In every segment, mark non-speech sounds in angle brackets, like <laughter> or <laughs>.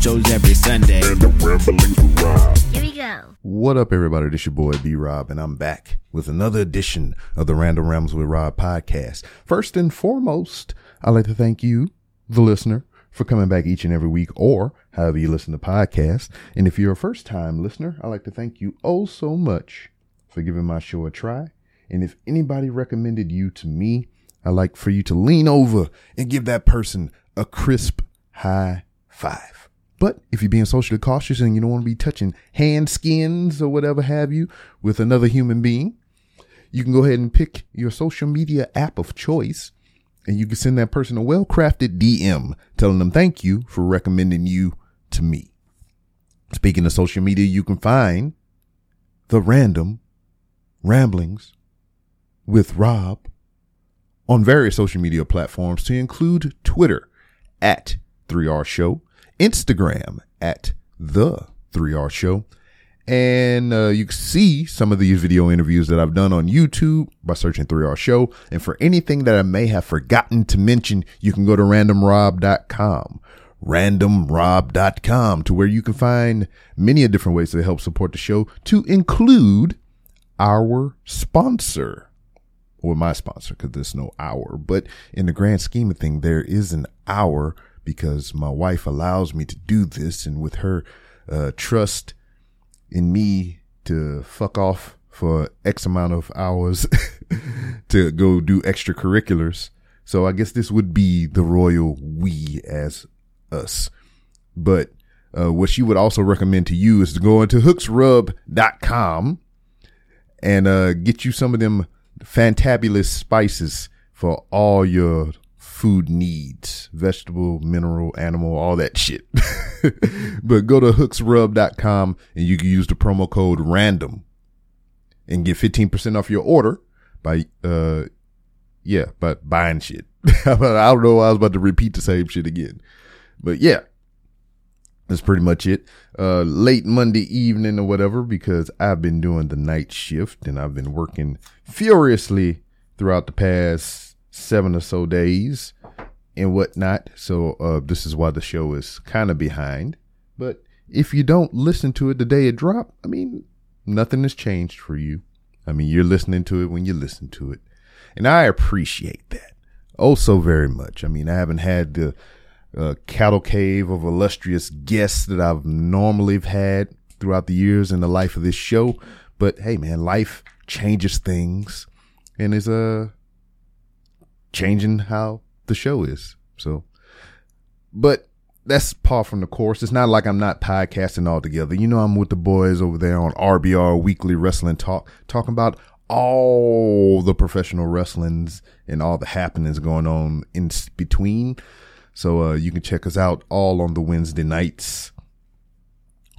shows every Sunday. Here we go. What up, everybody? This your boy B Rob, and I'm back with another edition of the Random Rambles with Rob podcast. First and foremost, I'd like to thank you, the listener, for coming back each and every week, or however you listen to podcasts. And if you're a first time listener, I'd like to thank you oh so much for giving my show a try. And if anybody recommended you to me, I'd like for you to lean over and give that person a crisp high five. But if you're being socially cautious and you don't want to be touching hand skins or whatever have you with another human being, you can go ahead and pick your social media app of choice and you can send that person a well crafted DM telling them thank you for recommending you to me. Speaking of social media, you can find the random ramblings with Rob on various social media platforms to include Twitter at 3R Show, Instagram at the 3R Show, and uh, you can see some of these video interviews that I've done on YouTube by searching 3R Show. And for anything that I may have forgotten to mention, you can go to randomrob.com. Randomrob.com to where you can find many different ways to help support the show, to include our sponsor or my sponsor, because there's no hour. But in the grand scheme of thing, there is an hour because my wife allows me to do this, and with her uh, trust in me to fuck off for X amount of hours <laughs> to go do extracurriculars. So I guess this would be the royal we as us. But uh, what she would also recommend to you is to go into hooksrub.com and uh, get you some of them fantabulous spices for all your food needs vegetable mineral animal all that shit. <laughs> But go to hooksrub.com and you can use the promo code random and get 15% off your order by uh yeah by buying shit. <laughs> I don't know i was about to repeat the same shit again. But yeah that's pretty much it. Uh, late Monday evening or whatever, because I've been doing the night shift and I've been working furiously throughout the past seven or so days and whatnot. So, uh, this is why the show is kind of behind. But if you don't listen to it the day it dropped, I mean, nothing has changed for you. I mean, you're listening to it when you listen to it. And I appreciate that. Oh, so very much. I mean, I haven't had the, uh, cattle cave of illustrious guests that I've normally had throughout the years in the life of this show. But hey, man, life changes things and is uh changing how the show is. So, but that's par from the course. It's not like I'm not podcasting altogether. You know, I'm with the boys over there on RBR Weekly Wrestling Talk, talking about all the professional wrestlings and all the happenings going on in between. So uh, you can check us out all on the Wednesday nights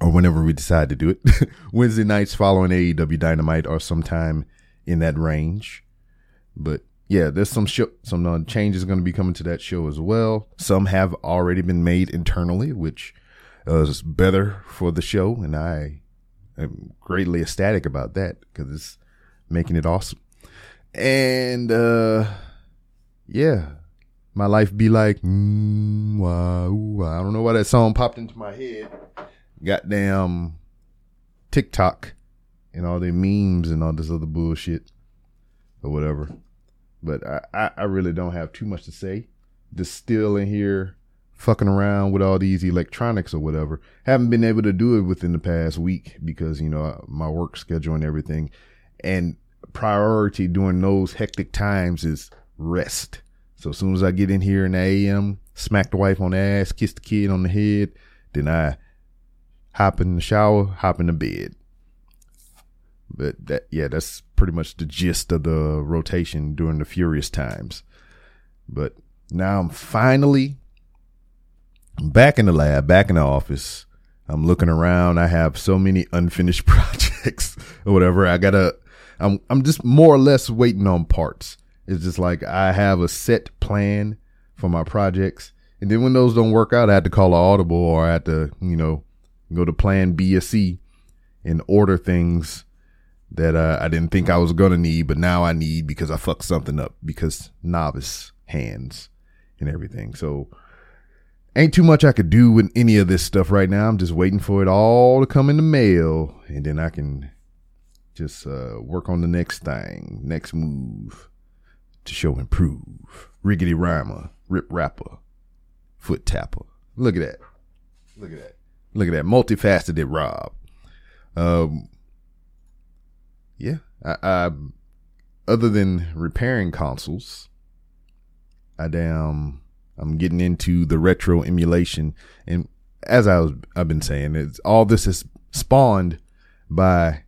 or whenever we decide to do it. <laughs> Wednesday nights following AEW Dynamite or sometime in that range. But yeah, there's some some uh, changes going to be coming to that show as well. Some have already been made internally, which is better for the show, and I am greatly ecstatic about that because it's making it awesome. And uh, yeah, my life be like, mm, I don't know why that song popped into my head. Goddamn TikTok and all the memes and all this other bullshit or whatever. But I, I, really don't have too much to say. Just still in here fucking around with all these electronics or whatever. Haven't been able to do it within the past week because, you know, my work schedule and everything. And priority during those hectic times is rest. So as soon as I get in here in the AM, smack the wife on the ass, kiss the kid on the head, then I hop in the shower, hop in the bed. But that, yeah, that's pretty much the gist of the rotation during the furious times. But now I'm finally back in the lab, back in the office. I'm looking around. I have so many unfinished <laughs> projects or whatever. I gotta, I'm, I'm just more or less waiting on parts. It's just like I have a set plan for my projects. And then when those don't work out, I have to call an audible or I have to, you know, go to plan B or C and order things that uh, I didn't think I was gonna need, but now I need because I fucked something up because novice hands and everything. So ain't too much I could do with any of this stuff right now. I'm just waiting for it all to come in the mail, and then I can just uh, work on the next thing, next move to show improve. Riggedy rhymer, rip rapper, foot tapper. Look at that. Look at that. Look at that. Multifaceted Rob. Um, yeah. I, I, other than repairing consoles, I damn, I'm getting into the retro emulation. And as I was, I've been saying, it's all this is spawned by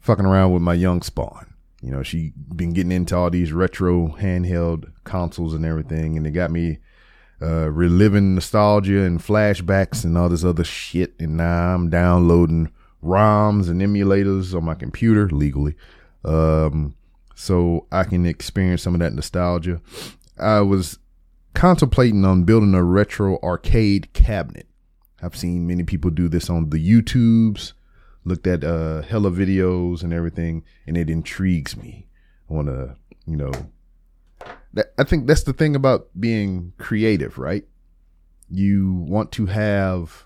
fucking around with my young spawn. You know, she been getting into all these retro handheld consoles and everything, and it got me uh, reliving nostalgia and flashbacks and all this other shit. And now I'm downloading ROMs and emulators on my computer legally, um, so I can experience some of that nostalgia. I was contemplating on building a retro arcade cabinet. I've seen many people do this on the YouTubes, looked at uh, hella videos and everything, and it intrigues me. I want to, you know, that, I think that's the thing about being creative, right? You want to have,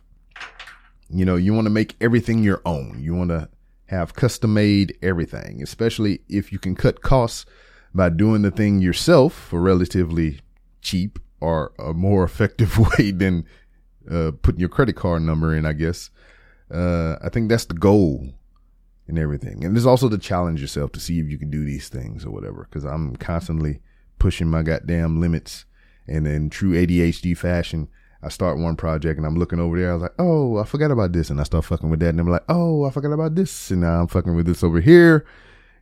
you know, you want to make everything your own. You want to have custom made everything, especially if you can cut costs by doing the thing yourself for relatively cheap or a more <laughs> effective way than uh, putting your credit card number in, I guess. Uh, I think that's the goal and everything. And there's also to challenge yourself to see if you can do these things or whatever. Cause I'm constantly pushing my goddamn limits. And in true ADHD fashion, I start one project and I'm looking over there. I was like, oh, I forgot about this. And I start fucking with that. And I'm like, oh, I forgot about this. And now I'm fucking with this over here.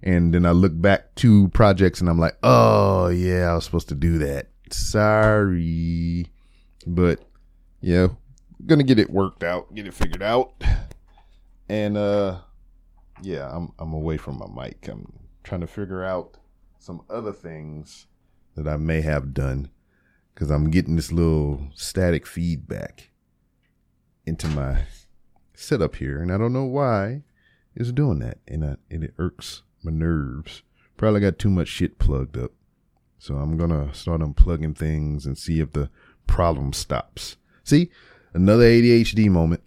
And then I look back to projects and I'm like, oh, yeah, I was supposed to do that. Sorry. But yeah, gonna get it worked out, get it figured out. And uh yeah, I'm I'm away from my mic. I'm trying to figure out some other things that I may have done because I'm getting this little static feedback into my setup here, and I don't know why it's doing that, and, I, and it irks my nerves. Probably got too much shit plugged up, so I'm gonna start unplugging things and see if the problem stops. See, another ADHD moment.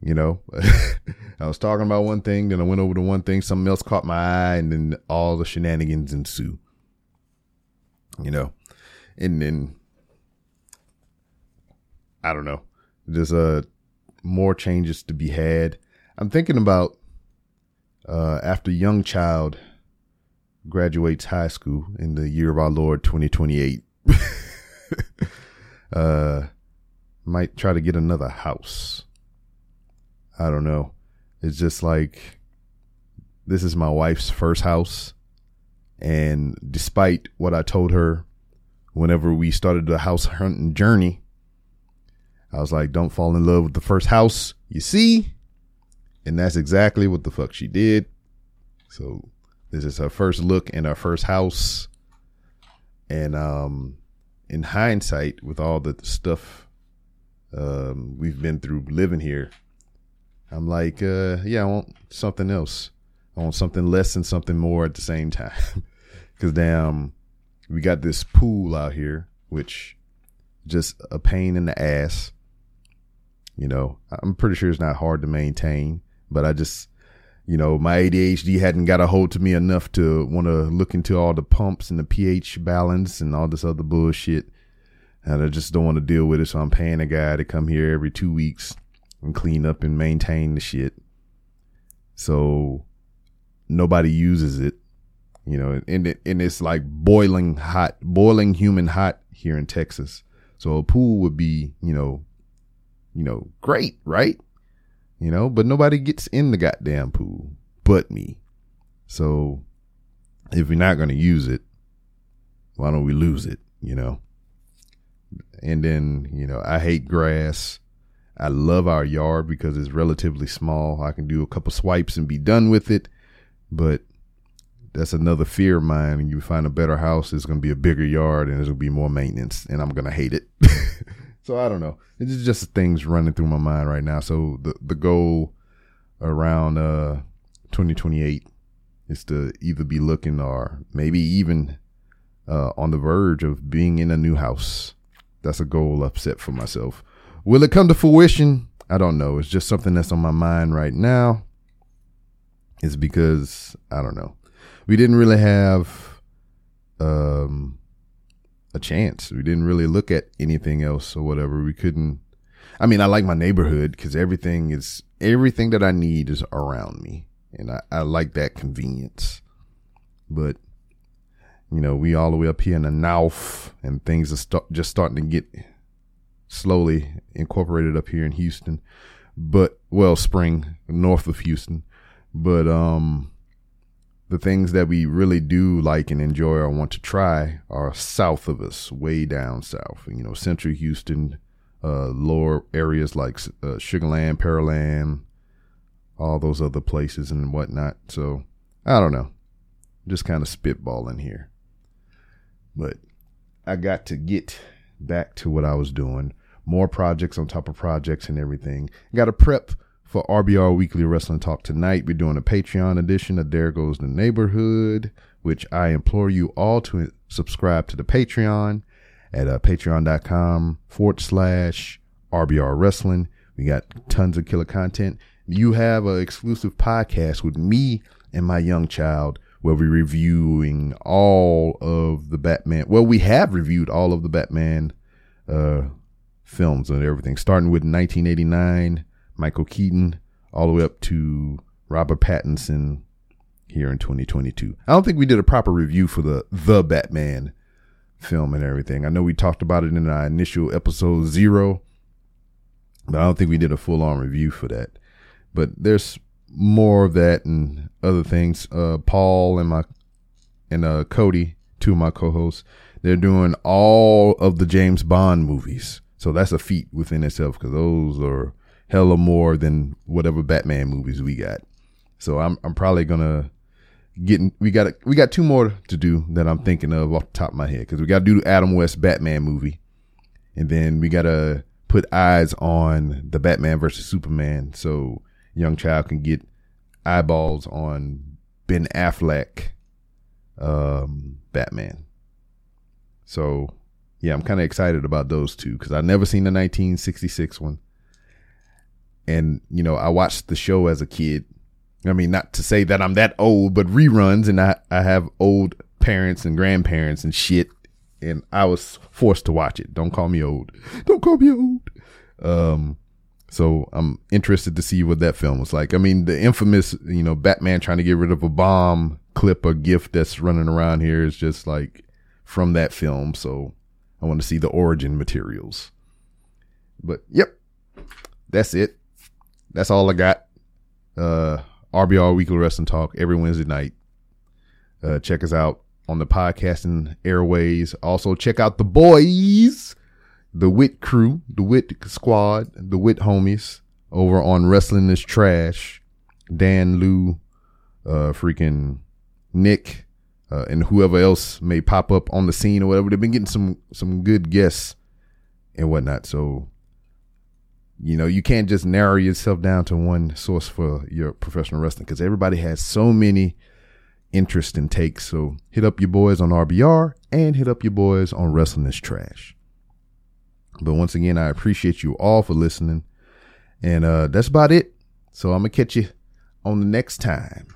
You know, <laughs> I was talking about one thing, then I went over to one thing, something else caught my eye, and then all the shenanigans ensue you know, and then I don't know. There's uh more changes to be had. I'm thinking about uh after young child graduates high school in the year of our Lord 2028. <laughs> uh might try to get another house. I don't know. It's just like this is my wife's first house and despite what I told her whenever we started the house hunting journey, I was like, don't fall in love with the first house you see. And that's exactly what the fuck she did. So this is her first look in our first house. And um in hindsight, with all the stuff um we've been through living here, I'm like, uh, yeah, I want something else on something less and something more at the same time. <laughs> Cause damn, we got this pool out here, which just a pain in the ass. You know, I'm pretty sure it's not hard to maintain, but I just, you know, my ADHD hadn't got a hold to me enough to want to look into all the pumps and the pH balance and all this other bullshit. And I just don't want to deal with it. So I'm paying a guy to come here every two weeks and clean up and maintain the shit. So nobody uses it, you know, and it, and it's like boiling hot, boiling human hot here in Texas. So a pool would be, you know, you know, great, right? You know, but nobody gets in the goddamn pool but me. So if we're not going to use it, why don't we lose it, you know? And then, you know, I hate grass. I love our yard because it's relatively small. I can do a couple swipes and be done with it. But that's another fear of mine. You find a better house, it's going to be a bigger yard and there's going to be more maintenance, and I'm going to hate it. <laughs> so I don't know. It's just things running through my mind right now. So the the goal around uh 2028 is to either be looking or maybe even uh, on the verge of being in a new house. that's a goal I've set for myself. Will it come to fruition? I don't know. It's just something that's on my mind right now. It's because I don't know. We didn't really have um a chance. We didn't really look at anything else or whatever. We couldn't I mean, I like my neighborhood because everything is everything that I need is around me. And I, I like that convenience. But you know, we all the way up here in the north and things are just starting to get slowly incorporated up here in Houston. But well, spring north of Houston. But um the things that we really do like and enjoy or want to try are south of us, way down south. You know, central Houston, uh, lower areas like uh, Sugarland, Pearland, all those other places and whatnot. So I don't know, just kind of spitballing here. But I got to get back to what I was doing. More projects on top of projects and everything. Got to prep for RBR Weekly Wrestling Talk tonight. We're doing a Patreon edition of There Goes the Neighborhood, which I implore you all to subscribe to the Patreon at uh, patreon.com forward slash RBR Wrestling. We got tons of killer content. You have an exclusive podcast with me and my young child where we're reviewing all of the Batman. Well, we have reviewed all of the Batman uh, films and everything, starting with 1989 Michael Keaton, all the way up to Robert Pattinson here in 2022. I don't think we did a proper review for the the Batman film and everything. I know we talked about it in our initial episode zero, but I don't think we did a full on review for that. But there's more of that and other things. Uh, Paul and my and uh, Cody, two of my co-hosts, they're doing all of the James Bond movies. So that's a feat within itself because those are hella more than whatever Batman movies we got. So I'm I'm probably gonna get we got we got two more to do that I'm thinking of off the top of my head because we got to do the Adam West Batman movie, and then we got to put eyes on the Batman versus Superman so young child can get eyeballs on Ben Affleck um, Batman. So yeah, I'm kind of excited about those two because I never seen the 1966 one and you know I watched the show as a kid. I mean, not to say that I'm that old, but reruns, and I I have old parents and grandparents and shit, and I was forced to watch it. Don't call me old. <laughs> Don't call me old. Um, so I'm interested to see what that film was like. I mean, the infamous, you know, Batman trying to get rid of a bomb clip or gift that's running around here is just like from that film. So I want to see the origin materials. But yep, that's it that's all I got. Uh, RBR Weekly Wrestling Talk every Wednesday night. Uh, check us out on the podcasting airways. Also, check out the boys, the Wit crew, the Wit squad, the Wit homies over on Wrestling is Trash. Dan, Lou, uh, freaking Nick, uh, and whoever else may pop up on the scene or whatever. They've been getting some some good guests and whatnot. So you know, you can't just narrow yourself down to one source for your professional wrestling because everybody has so many interests and takes. So hit up your boys on RBR and hit up your boys on Wrestling is Trash. But once again, I appreciate you all for listening. And uh, that's about it. So I'm going to catch you on the next time.